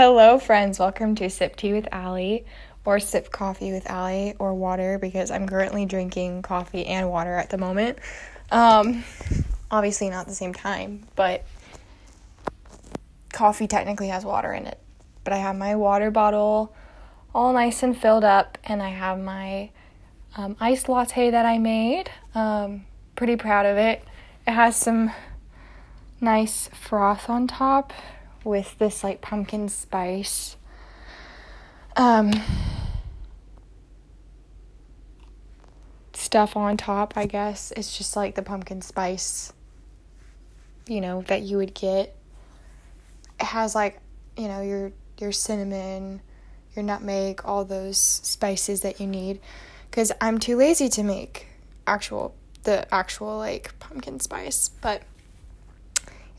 Hello, friends. Welcome to Sip Tea with Allie, or Sip Coffee with Allie, or water because I'm currently drinking coffee and water at the moment. Um, obviously, not at the same time, but coffee technically has water in it. But I have my water bottle all nice and filled up, and I have my um, iced latte that I made. Um, pretty proud of it. It has some nice froth on top with this like pumpkin spice. Um, stuff on top, I guess. It's just like the pumpkin spice, you know, that you would get. It has like, you know, your your cinnamon, your nutmeg, all those spices that you need cuz I'm too lazy to make actual the actual like pumpkin spice, but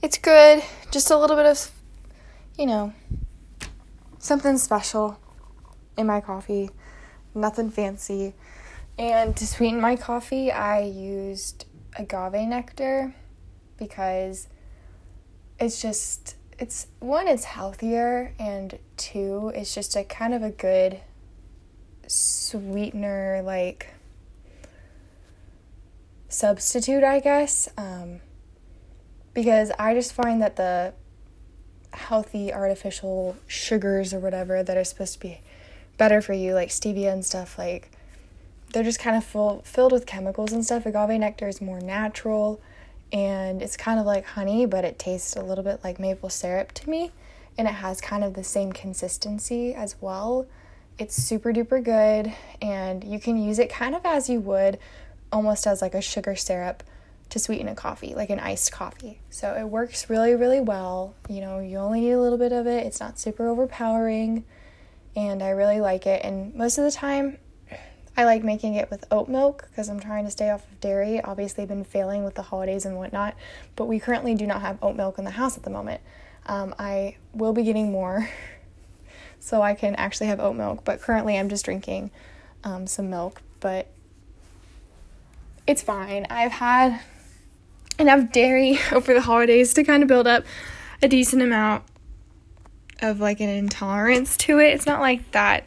it's good. Just a little bit of you know, something special in my coffee, nothing fancy. And to sweeten my coffee, I used agave nectar because it's just it's one it's healthier and two it's just a kind of a good sweetener like substitute i guess um, because i just find that the healthy artificial sugars or whatever that are supposed to be better for you, like stevia and stuff, like they're just kind of full filled with chemicals and stuff. Agave nectar is more natural and it's kind of like honey, but it tastes a little bit like maple syrup to me. And it has kind of the same consistency as well. It's super duper good, and you can use it kind of as you would almost as like a sugar syrup to sweeten a coffee, like an iced coffee. So it works really, really well. You know, you only need a little bit of it, it's not super overpowering, and I really like it. And most of the time, I like making it with oat milk because I'm trying to stay off of dairy. Obviously, I've been failing with the holidays and whatnot, but we currently do not have oat milk in the house at the moment. Um, I will be getting more so I can actually have oat milk, but currently I'm just drinking um, some milk. But it's fine. I've had enough dairy over the holidays to kind of build up a decent amount of like an intolerance to it. It's not like that,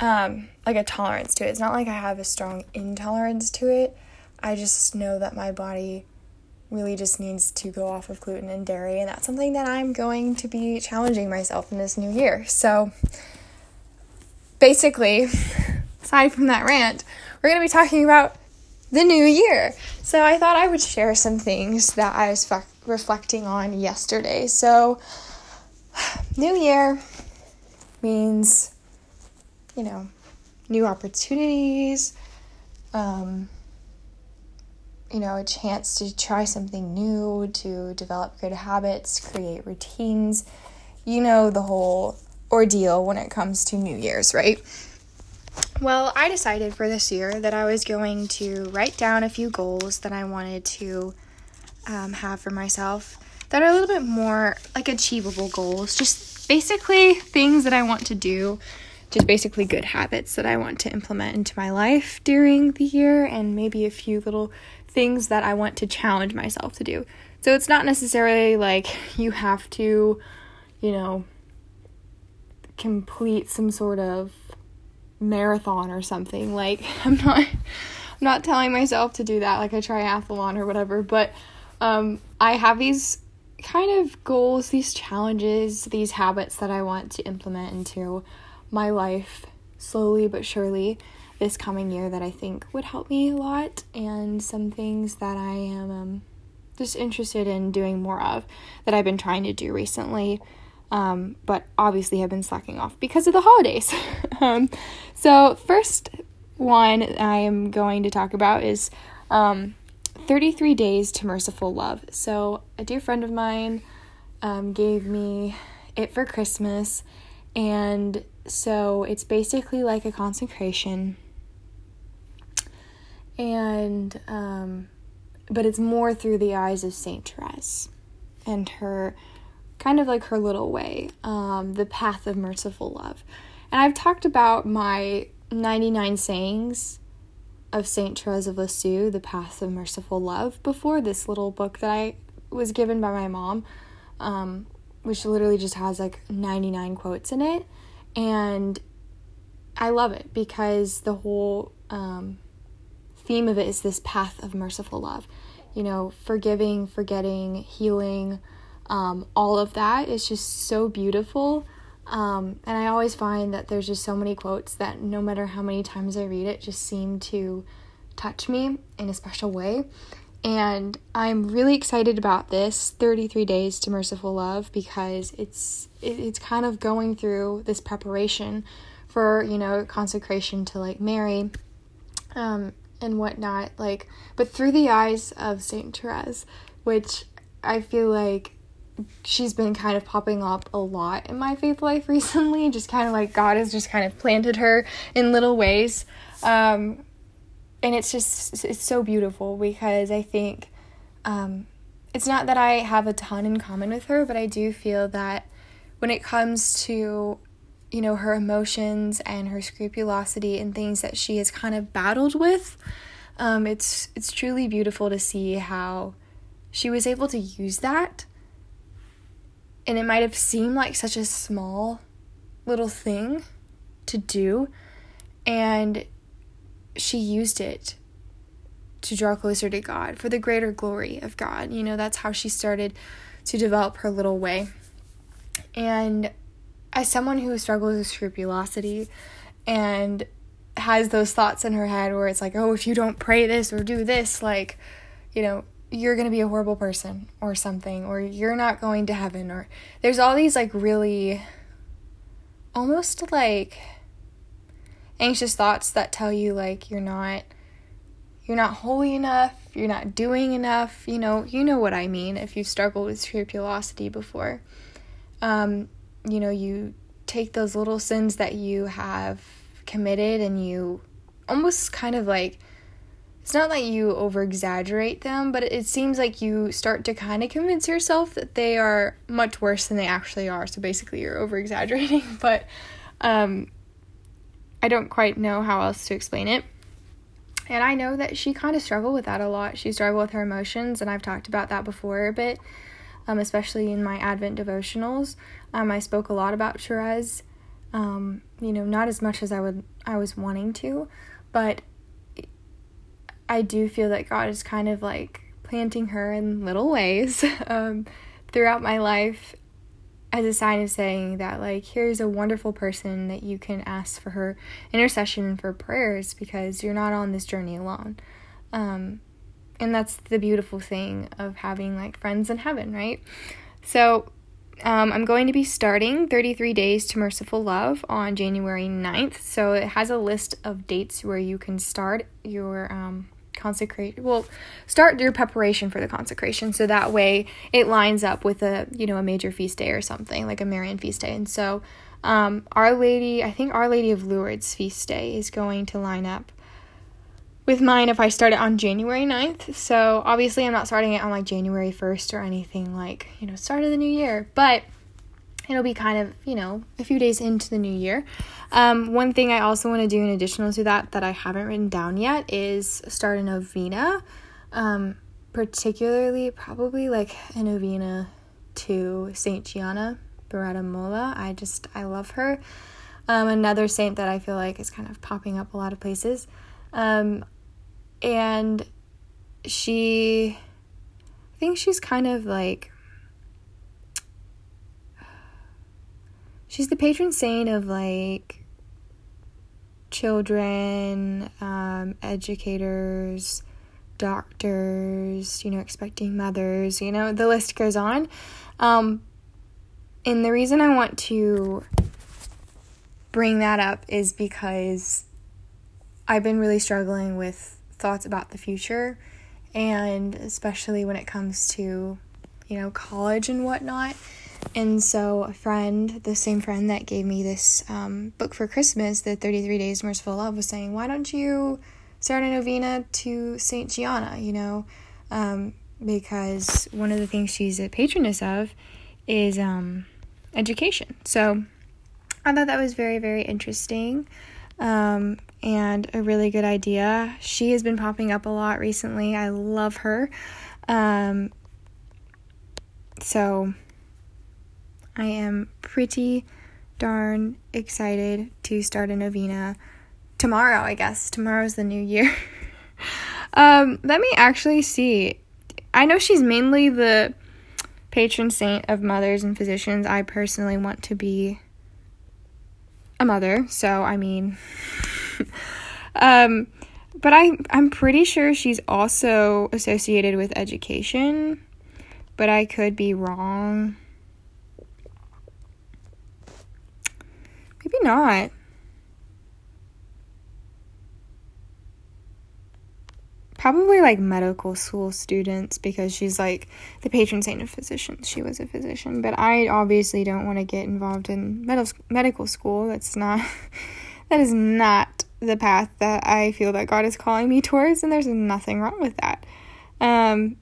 um, like a tolerance to it. It's not like I have a strong intolerance to it. I just know that my body really just needs to go off of gluten and dairy, and that's something that I'm going to be challenging myself in this new year. So, basically, aside from that rant, we're going to be talking about the new year. So I thought I would share some things that I was reflecting on yesterday. So, new year means, you know, new opportunities, um, you know, a chance to try something new, to develop good habits, create routines. You know, the whole ordeal when it comes to New Year's, right? Well, I decided for this year that I was going to write down a few goals that I wanted to um, have for myself that are a little bit more like achievable goals, just basically things that I want to do, just basically good habits that I want to implement into my life during the year, and maybe a few little things that I want to challenge myself to do. So it's not necessarily like you have to, you know, complete some sort of marathon or something. Like I'm not I'm not telling myself to do that like a triathlon or whatever, but um I have these kind of goals, these challenges, these habits that I want to implement into my life slowly but surely this coming year that I think would help me a lot and some things that I am um, just interested in doing more of that I've been trying to do recently um, but obviously have been slacking off because of the holidays. um, so, first one I am going to talk about is um, 33 Days to Merciful Love. So, a dear friend of mine um, gave me it for Christmas, and so it's basically like a consecration. And, um, but it's more through the eyes of Saint Therese and her kind of like her little way, um, the path of merciful love. And I've talked about my 99 sayings of Saint Therese of Lisieux, The Path of Merciful Love, before this little book that I was given by my mom. Um, which literally just has like 99 quotes in it. And I love it because the whole um, theme of it is this path of merciful love. You know, forgiving, forgetting, healing, um, all of that is just so beautiful. Um, and I always find that there's just so many quotes that no matter how many times I read it, just seem to touch me in a special way. And I'm really excited about this 33 days to merciful love because it's it's kind of going through this preparation for, you know, consecration to like Mary um and whatnot like but through the eyes of Saint Therese, which I feel like she's been kind of popping up a lot in my faith life recently. Just kind of like God has just kind of planted her in little ways. Um, and it's just it's so beautiful because I think um, it's not that I have a ton in common with her, but I do feel that when it comes to you know her emotions and her scrupulosity and things that she has kind of battled with, um, it's it's truly beautiful to see how she was able to use that. And it might have seemed like such a small little thing to do, and she used it to draw closer to God for the greater glory of God. You know, that's how she started to develop her little way. And as someone who struggles with scrupulosity and has those thoughts in her head where it's like, oh, if you don't pray this or do this, like, you know, you're going to be a horrible person or something, or you're not going to heaven, or there's all these like really almost like anxious thoughts that tell you like you're not you're not holy enough, you're not doing enough, you know, you know what I mean if you've struggled with scrupulosity before. Um, you know, you take those little sins that you have committed and you almost kind of like it's not that you over exaggerate them, but it seems like you start to kind of convince yourself that they are much worse than they actually are. So basically, you're over exaggerating, but um, I don't quite know how else to explain it. And I know that she kind of struggled with that a lot. She struggled with her emotions, and I've talked about that before a bit, um, especially in my Advent devotionals. Um, I spoke a lot about Therese. Um, you know, not as much as I would I was wanting to, but I do feel that God is kind of like planting her in little ways um, throughout my life as a sign of saying that like here's a wonderful person that you can ask for her intercession and for prayers because you're not on this journey alone. Um, and that's the beautiful thing of having like friends in heaven right? So um, i'm going to be starting 33 days to merciful love on january 9th so it has a list of dates where you can start your um, consecrate well start your preparation for the consecration so that way it lines up with a you know a major feast day or something like a marian feast day. And so um, our lady i think our lady of lourdes feast day is going to line up with mine if i start it on january 9th so obviously i'm not starting it on like january 1st or anything like you know start of the new year. But it'll be kind of, you know, a few days into the new year. Um, one thing I also want to do in addition to that that I haven't written down yet is start a novena, um, particularly probably like a novena to Saint Gianna Beretta Molla. I just, I love her. Um, another saint that I feel like is kind of popping up a lot of places. Um, and she, I think she's kind of like she's the patron saint of like children, um, educators, doctors, you know, expecting mothers, you know, the list goes on. Um, and the reason I want to bring that up is because I've been really struggling with thoughts about the future, and especially when it comes to, you know, college and whatnot. And so, a friend, the same friend that gave me this um, book for Christmas, the 33 Days of Merciful Love, was saying, Why don't you start a novena to St. Gianna? You know, um, because one of the things she's a patroness of is um, education. So, I thought that was very, very interesting um, and a really good idea. She has been popping up a lot recently. I love her. Um, so, I am pretty darn excited to start a novena tomorrow, I guess. Tomorrow's the new year. um, let me actually see. I know she's mainly the patron saint of mothers and physicians. I personally want to be a mother, so I mean um but I I'm pretty sure she's also associated with education, but I could be wrong. Maybe not. Probably like medical school students because she's like the patron saint of physicians. She was a physician, but I obviously don't want to get involved in med- medical school. That's not that is not the path that I feel that God is calling me towards, and there's nothing wrong with that. Um,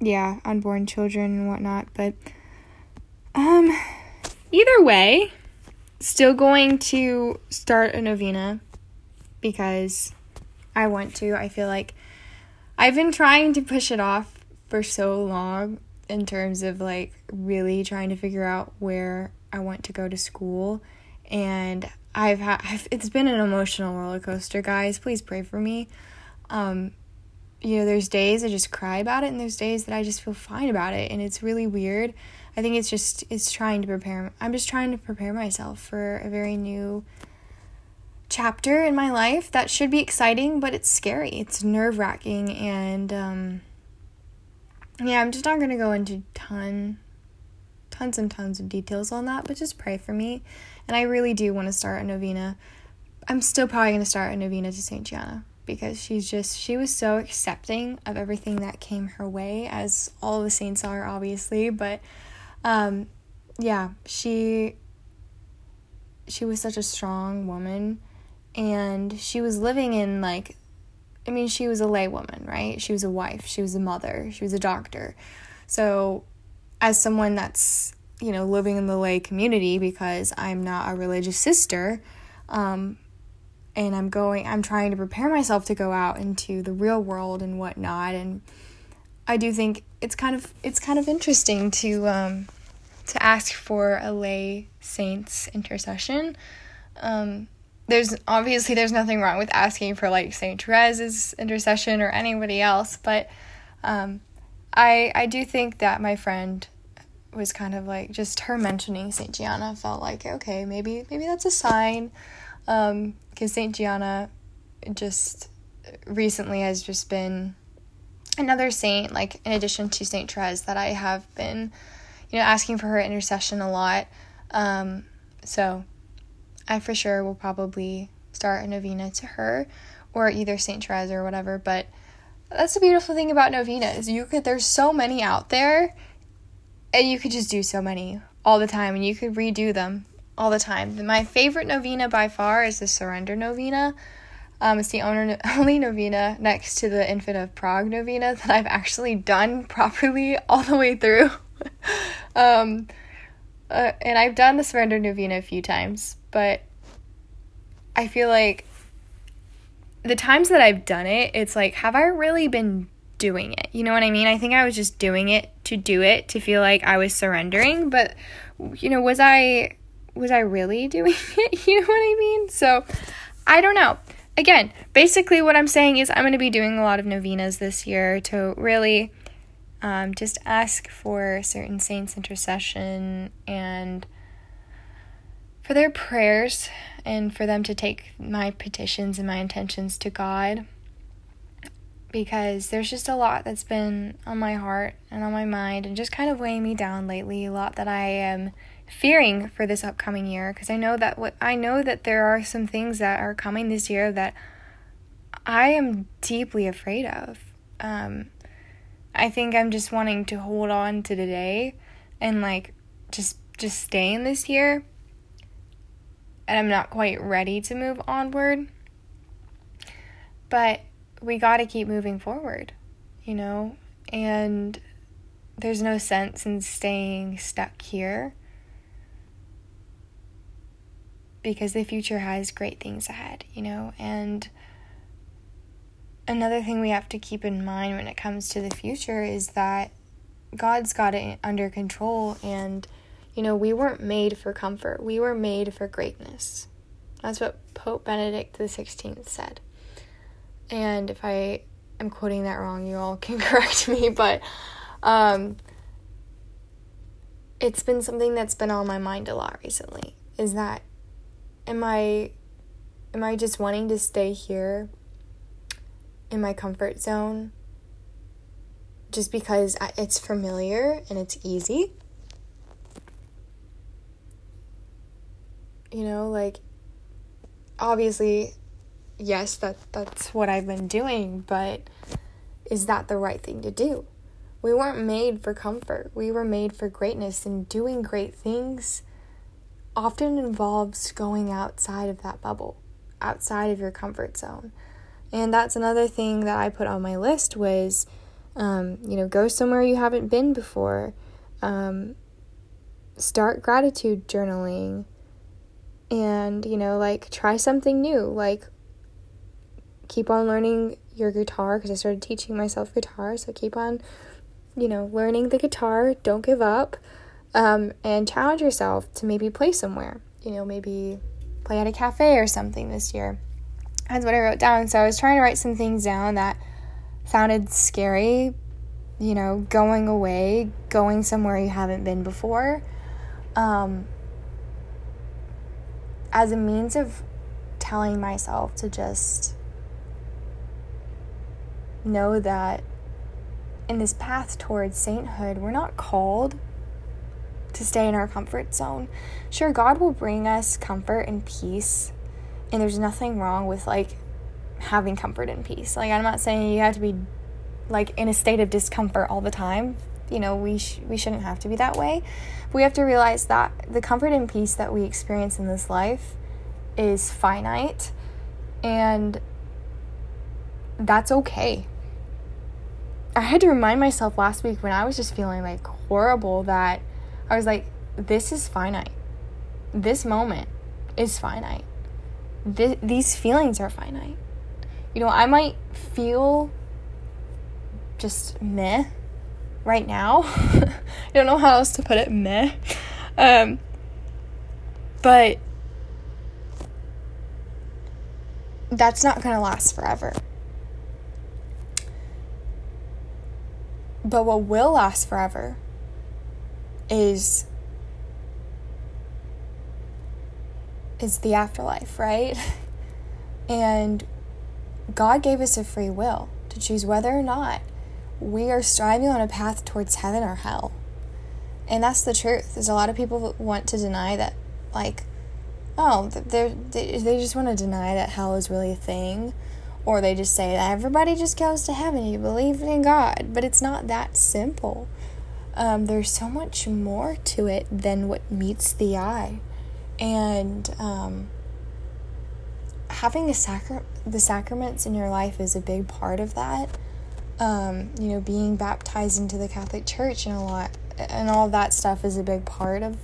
yeah, unborn children and whatnot, but um, either way, still going to start a novena because I want to. I feel like I've been trying to push it off for so long in terms of like really trying to figure out where I want to go to school. And I've had it's been an emotional roller coaster guys. Please pray for me. Um you know there's days I just cry about it and there's days that I just feel fine about it. And it's really weird I think it's just it's trying to prepare I'm just trying to prepare myself for a very new chapter in my life that should be exciting, but it's scary. It's nerve-wracking and um yeah, I'm just not going to go into ton tons and tons of details on that, but just pray for me. And I really do want to start a novena. I'm still probably going to start a novena to St. Gianna because she's just she was so accepting of everything that came her way as all the saints are obviously, but um yeah, she she was such a strong woman and she was living in like I mean she was a laywoman, right? She was a wife, she was a mother, she was a doctor. So as someone that's, you know, living in the lay community because I'm not a religious sister, um, and I'm going I'm trying to prepare myself to go out into the real world and whatnot and I do think it's kind of it's kind of interesting to um, to ask for a lay saint's intercession. Um, there's obviously there's nothing wrong with asking for like Saint Therese's intercession or anybody else, but um, I I do think that my friend was kind of like just her mentioning Saint Gianna felt like okay maybe maybe that's a sign, because um, Saint Gianna just recently has just been another saint like in addition to Saint Therese that I have been you know asking for her intercession a lot. Um, so I for sure will probably start a novena to her or either St. Therese or whatever. But that's the beautiful thing about novenas. You could there's so many out there and you could just do so many all the time and you could redo them all the time. My favorite novena by far is the Surrender Novena. Um, it's the only novena next to the Infant of Prague novena that I've actually done properly all the way through. um, uh, and I've done the Surrender Novena a few times, but I feel like the times that I've done it, it's like, have I really been doing it? You know what I mean? I think I was just doing it to do it, to feel like I was surrendering, but you know, was I was I really doing it? You know what I mean? So, I don't know. Again, basically what I'm saying is I'm going to be doing a lot of novenas this year to really um, just ask for certain saints' intercession and for their prayers and for them to take my petitions and my intentions to God. Because there's just a lot that's been on my heart and on my mind and just kind of weighing me down lately a lot that I am fearing for this upcoming year. Because I know that what I know that there are some things that are coming this year that I am deeply afraid of. Um, I think I'm just wanting to hold on to today and like just just stay in this year. And I'm not quite ready to move onward. But we got to keep moving forward, you know? And there's no sense in staying stuck here because the future has great things ahead, you know? And another thing we have to keep in mind when it comes to the future is that God's got it under control and You know, we weren't made for comfort, we were made for greatness. That's what Pope Benedict XVI said. And if I am quoting that wrong, you all can correct me, but um, it's been something that's been on my mind a lot recently is that am I am I just wanting to stay here in my comfort zone just because it's familiar and it's easy? You know, like obviously yes, that that's what I've been doing, but is that the right thing to do? We weren't made for comfort. We were made for greatness and doing great things often involves going outside of that bubble, outside of your comfort zone. And that's another thing that I put on my list was, um, you know, go somewhere you haven't been before. Um, start gratitude journaling. And, you know, like try something new. Like keep on learning your guitar because I started teaching myself guitar. So keep on, you know, learning the guitar. Don't give up um, and challenge yourself to maybe play somewhere. You know, maybe play at a cafe or something this year. That's what I wrote down. So I was trying to write some things down that sounded scary, you know, going away, going somewhere you haven't been before, um, as a means of telling myself to just know that in this path towards sainthood, we're not called to stay in our comfort zone. Sure, God will bring us comfort and peace, and there's nothing wrong with like having comfort and peace. Like I'm not saying you have to be like in a state of discomfort all the time. You know, we sh- we shouldn't have to be that way. But we have to realize that the comfort and peace that we experience in this life is finite and that's okay. I had to remind myself last week when I was just feeling like horrible that I was like, this is finite. This moment is finite. Th- these feelings are finite. You know, I might feel just meh right now. I don't know how else to put it, meh. Um, but that's not going to last forever. But what will last forever is is the afterlife, right? And God gave us a free will to choose whether or not we are striving on a path towards heaven or hell. And that's the truth. There's a lot of people that want to deny that like oh, they they just want to deny that hell is really a thing or they just say that everybody just goes to heaven you believe in God, but it's not that simple. Um, there's so much more to it than what meets the eye. And um, having the, sacra- the sacraments in your life is a big part of that. Um, you know, being baptized into the Catholic Church and a lot, and all that stuff is a big part of,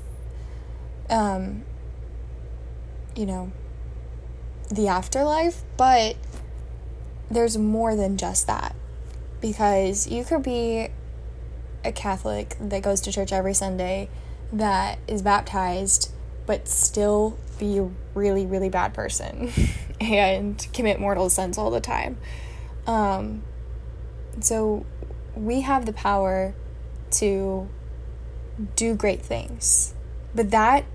um, you know, the afterlife. But there's more than just that. Because you could be a Catholic that goes to church every Sunday that is baptized but still be a really, really bad person and commit mortal sins all the time. Um, so we have the power to do great things, but that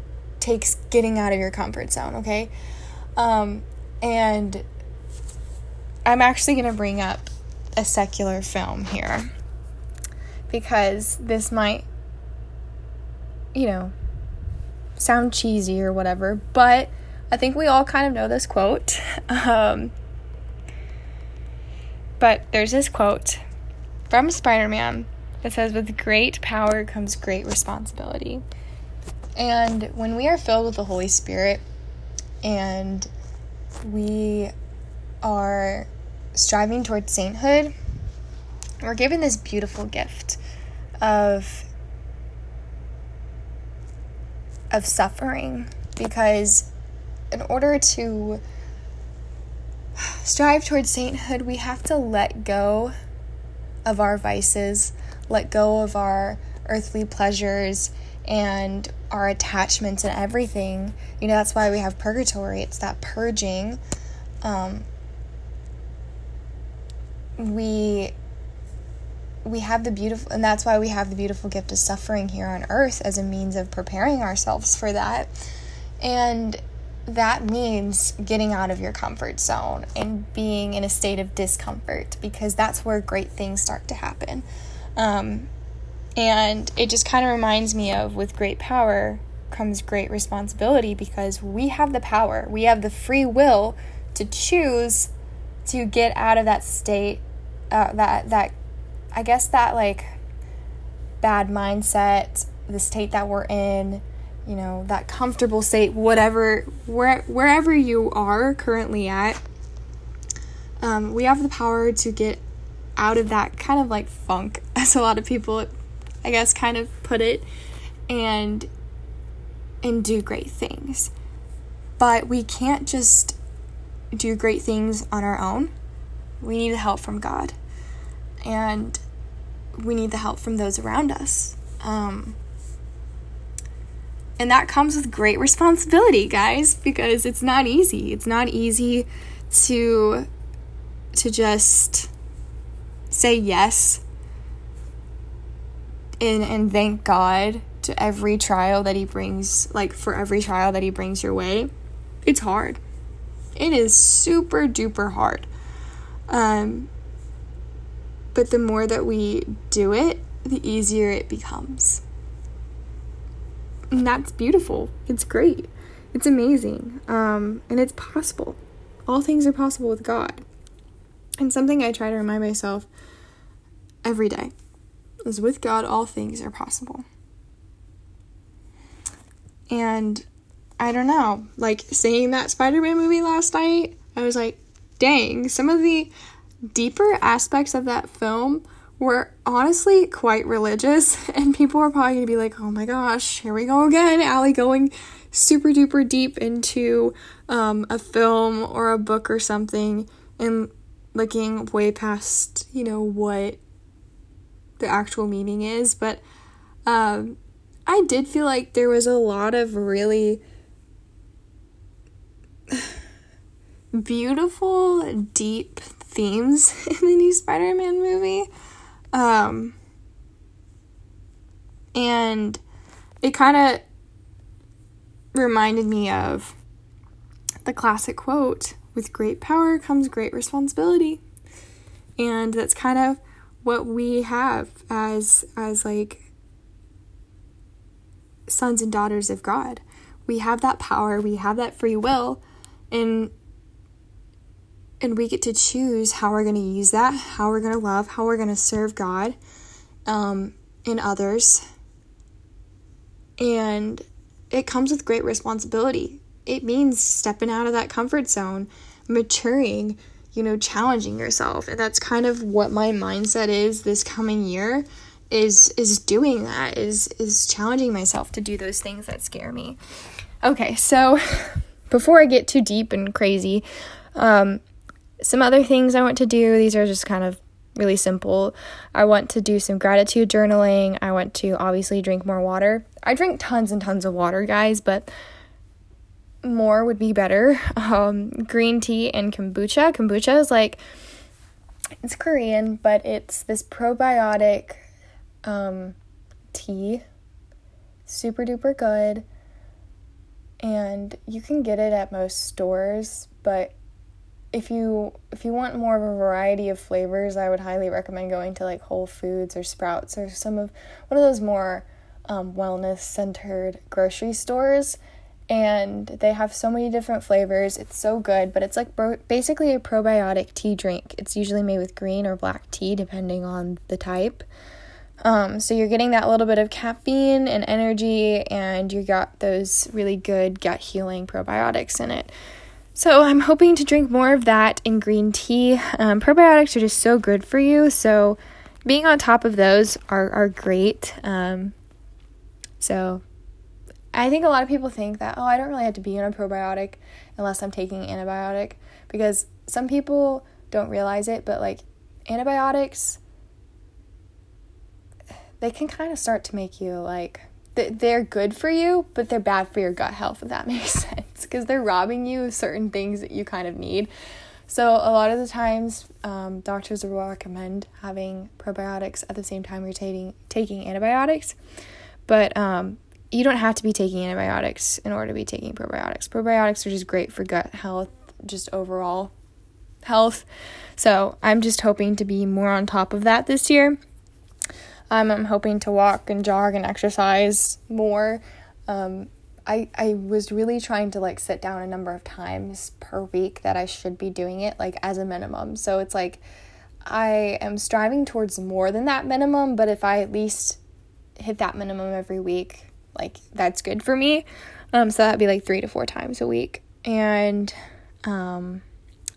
takes getting out of your comfort zone, okay? Um, and I'm actually going to bring up a secular film here because this might, you know, sound cheesy or whatever, but I think we all kind of know this quote. Um, but there's this quote from Spider Man that says, With great power comes great responsibility. And when we are filled with the Holy Spirit and we are striving towards sainthood, we're given this beautiful gift of of suffering because in order to strive towards sainthood, we have to let go of our vices, let go of our earthly pleasures, and our attachments and everything. You know, that's why we have purgatory. It's that purging. Um, we we have the beautiful and that's why we have the beautiful gift of suffering here on earth as a means of preparing ourselves for that. And that means getting out of your comfort zone and being in a state of discomfort because that's where great things start to happen. Um, and it just kind of reminds me of with great power comes great responsibility because we have the power, we have the free will to choose to get out of that state, uh, that that I guess that like bad mindset, the state that we're in, you know, that comfortable state, whatever, where, wherever you are currently at, um, we have the power to get out of that kind of like funk, as a lot of people, I guess, kind of put it, and and do great things. But we can't just do great things on our own. We need help from God, and we need the help from those around us. Um, and that comes with great responsibility, guys, because it's not easy. It's not easy to to just say yes and and thank God to every trial that he brings like for every trial that he brings your way. It's hard. It is super duper hard. Um but the more that we do it, the easier it becomes. And that's beautiful. It's great. It's amazing. Um, and it's possible. All things are possible with God. And something I try to remind myself every day is with God, all things are possible. And I don't know, like seeing that Spider Man movie last night, I was like, dang, some of the deeper aspects of that film were honestly quite religious, and people are probably gonna be like, oh my gosh, here we go again, Allie going super duper deep into um, a film or a book or something and looking way past, you know, what the actual meaning is. But um, I did feel like there was a lot of really beautiful, deep themes in the new Spider Man movie. Um, and it kind of reminded me of the classic quote with great power comes great responsibility. And that's kind of what we have as as like sons and daughters of God. We have that power, we have that free will, and and we get to choose how we're going to use that, how we're going to love, how we're going to serve God um, and others. And it comes with great responsibility. It means stepping out of that comfort zone, maturing, you know, challenging yourself. And that's kind of what my mindset is this coming year is is doing that is is challenging myself to do those things that scare me. Okay, so before I get too deep and crazy, um, some other things I want to do, these are just kind of really simple. I want to do some gratitude journaling. I want to obviously drink more water. I drink tons and tons of water, guys, but more would be better. Um, green tea and kombucha. Kombucha is like, it's Korean, but it's this probiotic um, tea. Super duper good. And you can get it at most stores, but if you if you want more of a variety of flavors, I would highly recommend going to like Whole Foods or Sprouts or some of one of those more um, wellness centered grocery stores. And they have so many different flavors. It's so good, but it's like bro- basically a probiotic tea drink. It's usually made with green or black tea, depending on the type. Um, so you're getting that little bit of caffeine and energy, and you got those really good gut healing probiotics in it. So I'm hoping to drink more of that in green tea. Um, probiotics are just so good for you. So being on top of those are, are great. Um, so I think a lot of people think that, oh, I don't really have to be on a probiotic unless I'm taking an antibiotic because some people don't realize it, but like antibiotics, they can kind of start to make you like they're good for you, but they're bad for your gut health, if that makes sense, because they're robbing you of certain things that you kind of need. So, a lot of the times, um, doctors will recommend having probiotics at the same time you're taking, taking antibiotics, but um, you don't have to be taking antibiotics in order to be taking probiotics. Probiotics are just great for gut health, just overall health. So, I'm just hoping to be more on top of that this year. Um, I'm hoping to walk and jog and exercise more. Um, I, I was really trying to like sit down a number of times per week that I should be doing it like as a minimum. So it's like I am striving towards more than that minimum, but if I at least hit that minimum every week, like that's good for me. Um, so that'd be like three to four times a week. And um,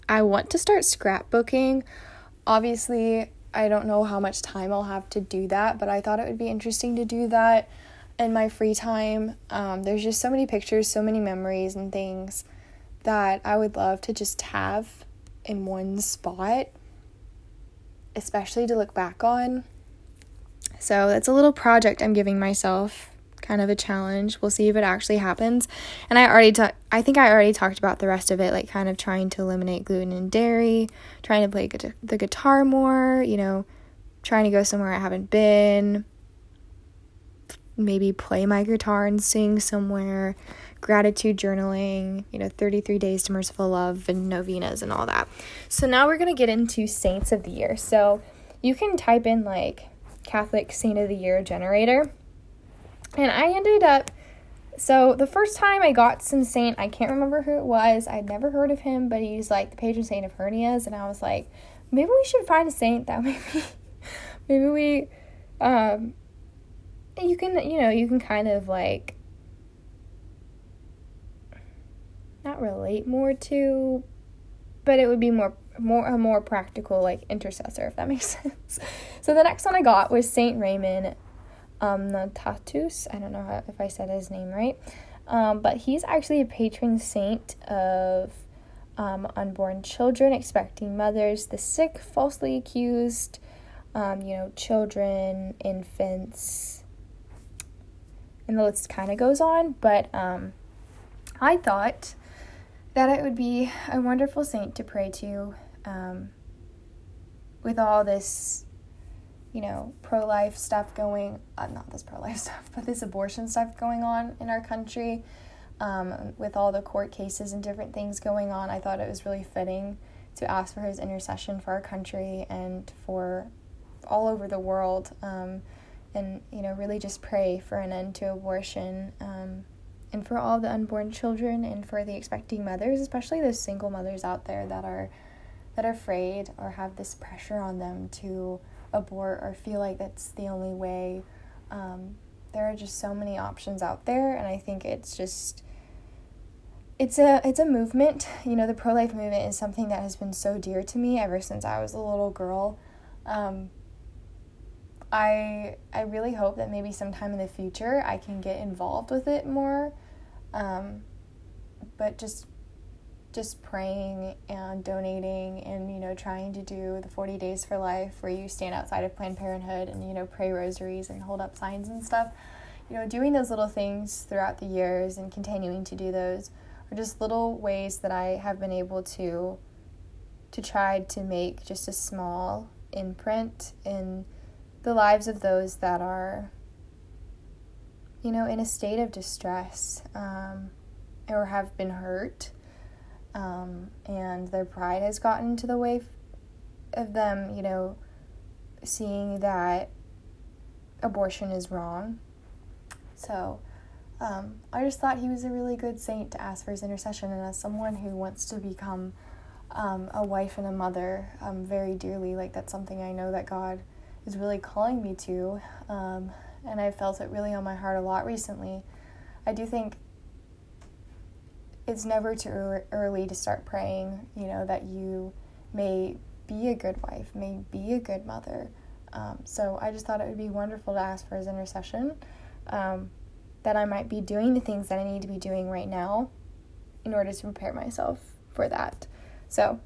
I want to start scrapbooking. Obviously, I don't know how much time I'll have to do that, but I thought it would be interesting to do that in my free time. Um, there's just so many pictures, so many memories and things that I would love to just have in one spot, especially to look back on. So that's a little project I'm giving myself, kind of a challenge. We'll see if it actually happens. And I already ta- I think I already talked about the rest of it, like kind of trying to eliminate gluten and dairy, trying to play the guitar more, you know, trying to go somewhere I haven't been, maybe play my guitar and sing somewhere, gratitude journaling, you know, 33 days to merciful love and novenas and all that. So now we're going to get into saints of the year. So you can type in like Catholic saint of the year generator. And I ended up so the first time I got some saint, I can't remember who it was. I'd never heard of him, but he's like the patron saint of hernias and I was like, maybe we should find a saint that maybe maybe we um you can you know you can kind of like not relate more to but it would be more more a more practical like intercessor if that makes sense. So the next one i got was saint raymond um nontatus i don't know how, if i said his name right. Um, but he's actually a patron saint of um, unborn children expecting mothers. The sick falsely accused um, you know children infants and the list kind of goes on. But um, I thought that it would be a wonderful saint to pray to um, with all this, you know, pro life stuff going, uh, not this pro life stuff, but this abortion stuff going on in our country. Um, with all the court cases and different things going on, I thought it was really fitting to ask for his intercession for our country and for all over the world. Um, and you know really just pray for an end to abortion um, and for all the unborn children and for the expecting mothers especially those single mothers out there that are that are afraid or have this pressure on them to abort or feel like that's the only way. Um, there are just so many options out there and i think it's just it's a it's a movement. You know the pro-life movement is something that has been so dear to me ever since i was a little girl. Um, I I really hope that maybe sometime in the future I can get involved with it more. Um, but just just praying and donating and you know trying to do the 40 days for life where you stand outside of Planned Parenthood and you know pray rosaries and hold up signs and stuff. You know, doing those little things throughout the years and continuing to do those are just little ways that I have been able to to try to make just a small imprint in the lives of those that are, you know, in a state of distress um, or have been hurt, um, and their pride has gotten to the way of them, you know, seeing that abortion is wrong. So, um, I just thought he was a really good saint to ask for his intercession, and as someone who wants to become um, a wife and a mother um, very dearly, like that's something I know that God is really calling me to. Um, and I felt it really on my heart a lot recently. I do think it's never too early to start praying, you know, that you may be a good wife, may be a good mother. Um, so I just thought it would be wonderful to ask for his intercession, um, that I might be doing the things that I need to be doing right now in order to prepare myself for that. So,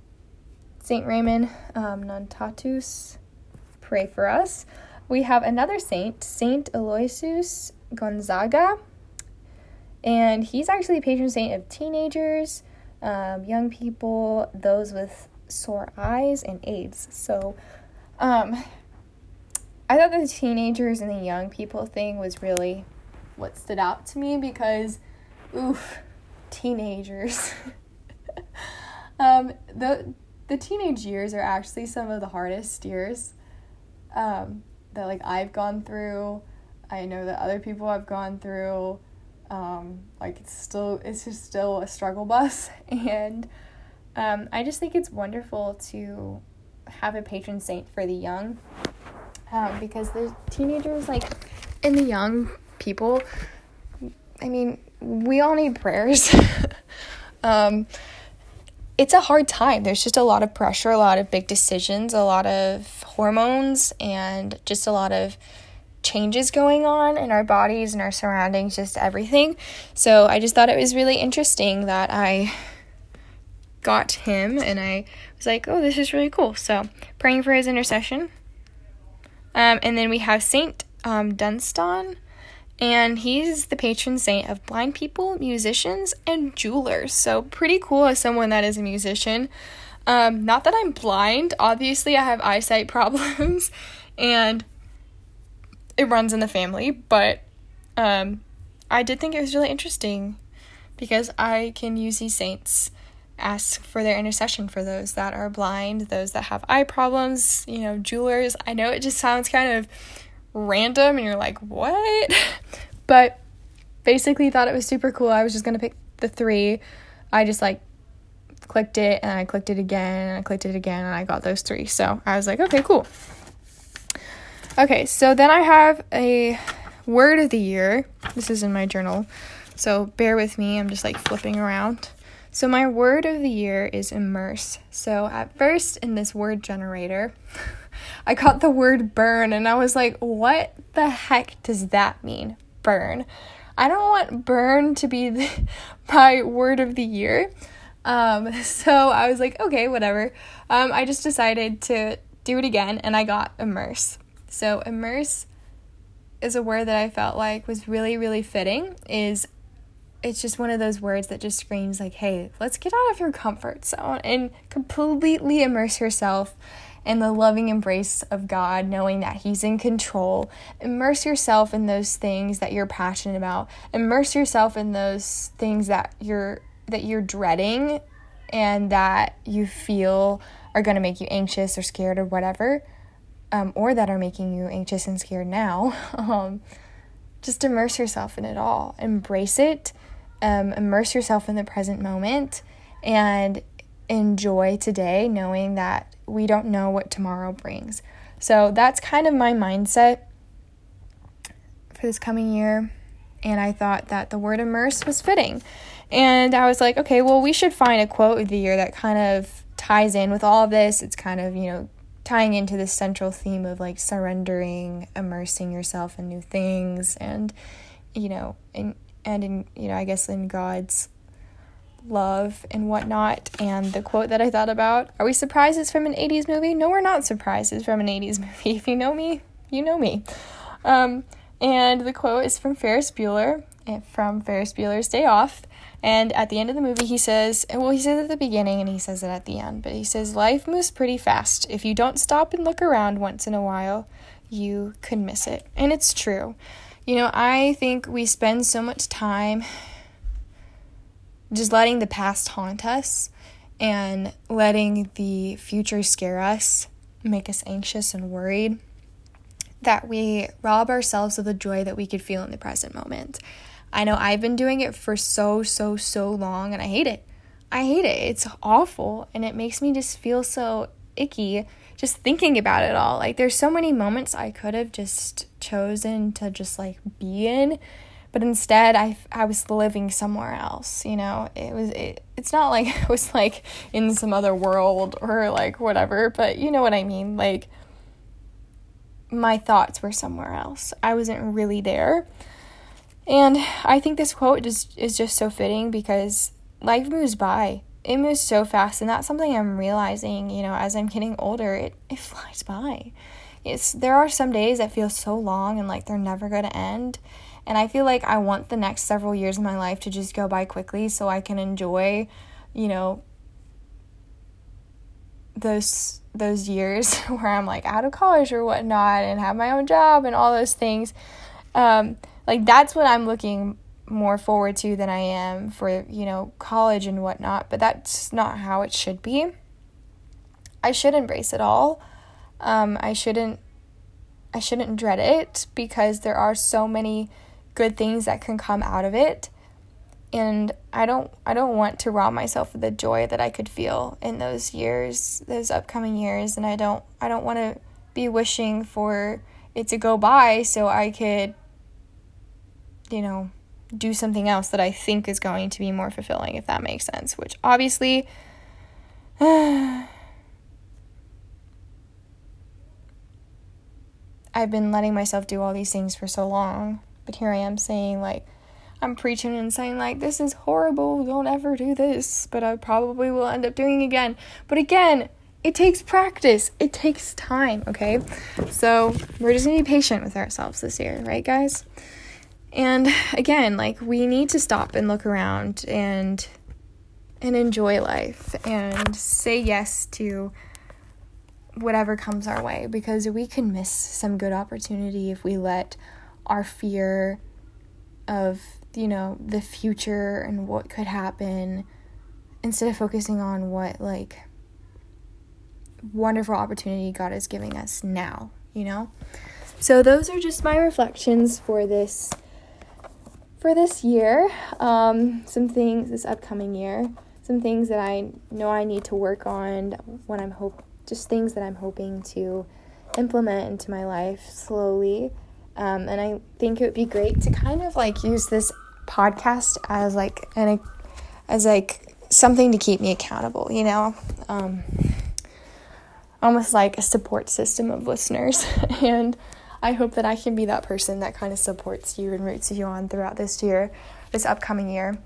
St. Raymond um, Nontatus, pray for us. We have another saint, Saint Aloysius Gonzaga. And he's actually patron saint of teenagers, um, young people, those with sore eyes, and AIDS. So um, I thought the teenagers and the young people thing was really what stood out to me because, oof, teenagers. um, the the teenage years are actually some of the hardest years um, that like I've gone through. I know that other people have gone through. Um, like it's still it's just still a struggle bus, and um, I just think it's wonderful to have a patron saint for the young, um, because the teenagers like and the young people. I mean, we all need prayers. um, it's a hard time. There's just a lot of pressure, a lot of big decisions, a lot of hormones, and just a lot of changes going on in our bodies and our surroundings, just everything. So I just thought it was really interesting that I got him and I was like, oh, this is really cool. So praying for his intercession. Um, and then we have Saint um, Dunstan and he's the patron saint of blind people, musicians, and jewelers. So, pretty cool as someone that is a musician. Um, not that I'm blind, obviously, I have eyesight problems, and it runs in the family, but um, I did think it was really interesting because I can use these saints ask for their intercession for those that are blind, those that have eye problems, you know, jewelers. I know it just sounds kind of random and you're like, what? but basically thought it was super cool. I was just to pick the three. I just like clicked it and I clicked it again and I clicked it again and I got those three. So I was like, okay, cool. Okay, so then I have a word of the year. This is in my journal. So bear with me. I'm just like flipping around. So my word of the year is immerse. So at first in this word generator, I got the word burn and I was like, what the heck does that mean? Burn. I don't want burn to be the, my word of the year. Um, so I was like, okay, whatever. Um, I just decided to do it again and I got immerse. So immerse is a word that I felt like was really, really fitting. Is it's just one of those words that just screams like, hey, let's get out of your comfort zone and completely immerse yourself in the loving embrace of God, knowing that He's in control. Immerse yourself in those things that you're passionate about. Immerse yourself in those things that you're that you're dreading and that you feel are going to make you anxious or scared or whatever, um, or that are making you anxious and scared now. um, just immerse yourself in it all. Embrace it. Um, immerse yourself in the present moment and enjoy today, knowing that we don't know what tomorrow brings. So that's kind of my mindset for this coming year. And I thought that the word immerse was fitting. And I was like, okay, well, we should find a quote of the year that kind of ties in with all of this. It's kind of, you know, tying into this central theme of like surrendering, immersing yourself in new things, and, you know, in, and in, you know, I guess in God's love and whatnot. And the quote that I thought about Are we surprised it's from an 80s movie? No, we're not surprised it's from an 80s movie. If you know me, you know me. Um, and the quote is from Ferris Bueller, eh, from Ferris Bueller's Day Off. And at the end of the movie, he says, well, he says at the beginning and he says it at the end, but he says, Life moves pretty fast. If you don't stop and look around once in a while, you could miss it. And it's true. You know, I think we spend so much time just letting the past haunt us and letting the future scare us, make us anxious and worried, that we rob ourselves of the joy that we could feel in the present moment. I know I've been doing it for so, so, so long and I hate it. I hate it. It's awful and it makes me just feel so icky just thinking about it all. Like there's so many moments I could have just chosen to just like be in but instead I, I was living somewhere else you know it was it, it's not like i was like in some other world or like whatever but you know what i mean like my thoughts were somewhere else i wasn't really there and i think this quote just is just so fitting because life moves by it moves so fast and that's something i'm realizing you know as i'm getting older it, it flies by it's there are some days that feel so long and like they're never going to end And I feel like I want the next several years of my life to just go by quickly so I can enjoy, you know, those those years where I'm like out of college or whatnot and have my own job and all those things. Um, like that's what I'm looking more forward to than I am for, you know, college and whatnot, but that's not how it should be. I should embrace it all. Um, I shouldn't I shouldn't dread it because there are so many good things that can come out of it. And I don't I don't want to rob myself of the joy that I could feel in those years, those upcoming years, and I don't I don't want to be wishing for it to go by so I could you know, do something else that I think is going to be more fulfilling, if that makes sense. Which obviously, I've been letting myself do all these things for so long, but here I am saying, like, I'm preaching and saying, like, this is horrible, don't ever do this, but I probably will end up doing again. But again, it takes practice, it takes time, okay? So we're just gonna be patient with ourselves this year, right, guys? And again, like we need to stop and look around and and enjoy life and say yes to whatever comes our way because we can miss some good opportunity if we let our fear of, you know, the future and what could happen instead of focusing on what like wonderful opportunity God is giving us now, you know? So those are just my reflections for this for this year, um, some things this upcoming year, some things that I know I need to work on when I'm hope just things that I'm hoping to implement into my life slowly. Um, and I think it would be great to kind of like use this podcast as like an as like something to keep me accountable, you know, um, almost like a support system of listeners and I hope that I can be that person that kind of supports you and roots you on throughout this year, this upcoming year,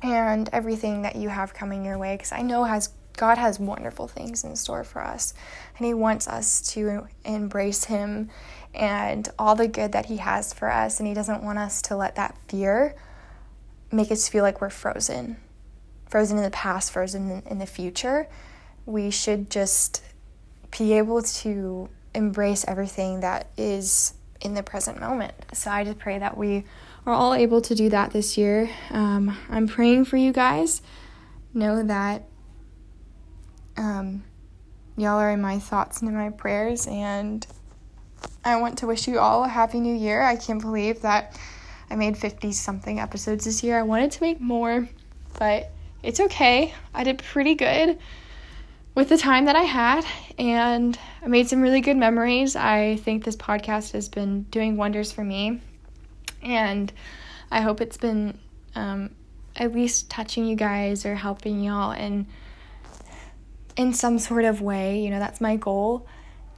and everything that you have coming your way. Because I know has God has wonderful things in store for us, and He wants us to embrace Him and all the good that He has for us, and He doesn't want us to let that fear make us feel like we're frozen, frozen in the past, frozen in, in the future. We should just be able to embrace everything that is in the present moment. So I just pray that we are all able to do that this year. Um, I'm praying for you guys. Know that um, y'all are in my thoughts and in my prayers, and I want to wish you all a happy new year. I can't believe that I made 50 something episodes this year. I wanted to make more, but it's okay. I did pretty good with the time that I had, and I made some really good memories. I think this podcast has been doing wonders for me, and I hope it's been um, at least touching you guys or helping y'all in in some sort of way. You know, that's my goal,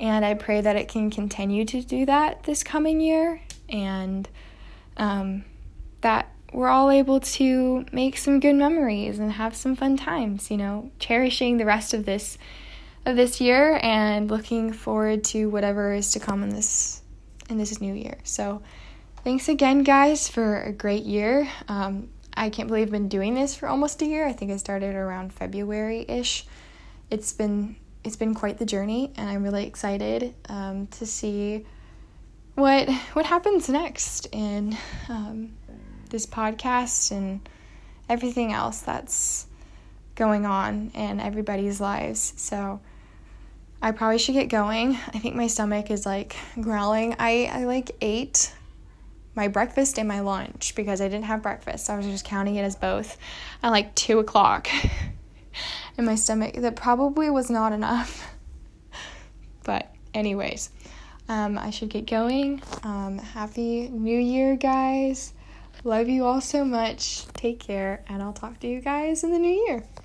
and I pray that it can continue to do that this coming year, and um, that we're all able to make some good memories and have some fun times, you know, cherishing the rest of this of this year and looking forward to whatever is to come in this in this new year. So, thanks again guys for a great year. Um, I can't believe I've been doing this for almost a year. I think I started around February-ish. It's been it's been quite the journey and I'm really excited um, to see what what happens next and um, this podcast and everything else that's going on in everybody's lives. So I probably should get going. I think my stomach is like growling. I, I like ate my breakfast and my lunch because I didn't have breakfast. So I was just counting it as both at like two o'clock. in my stomach that probably was not enough. but anyways, um, I should get going. Um, happy New Year, guys. Love you all so much. Take care, and I'll talk to you guys in the new year.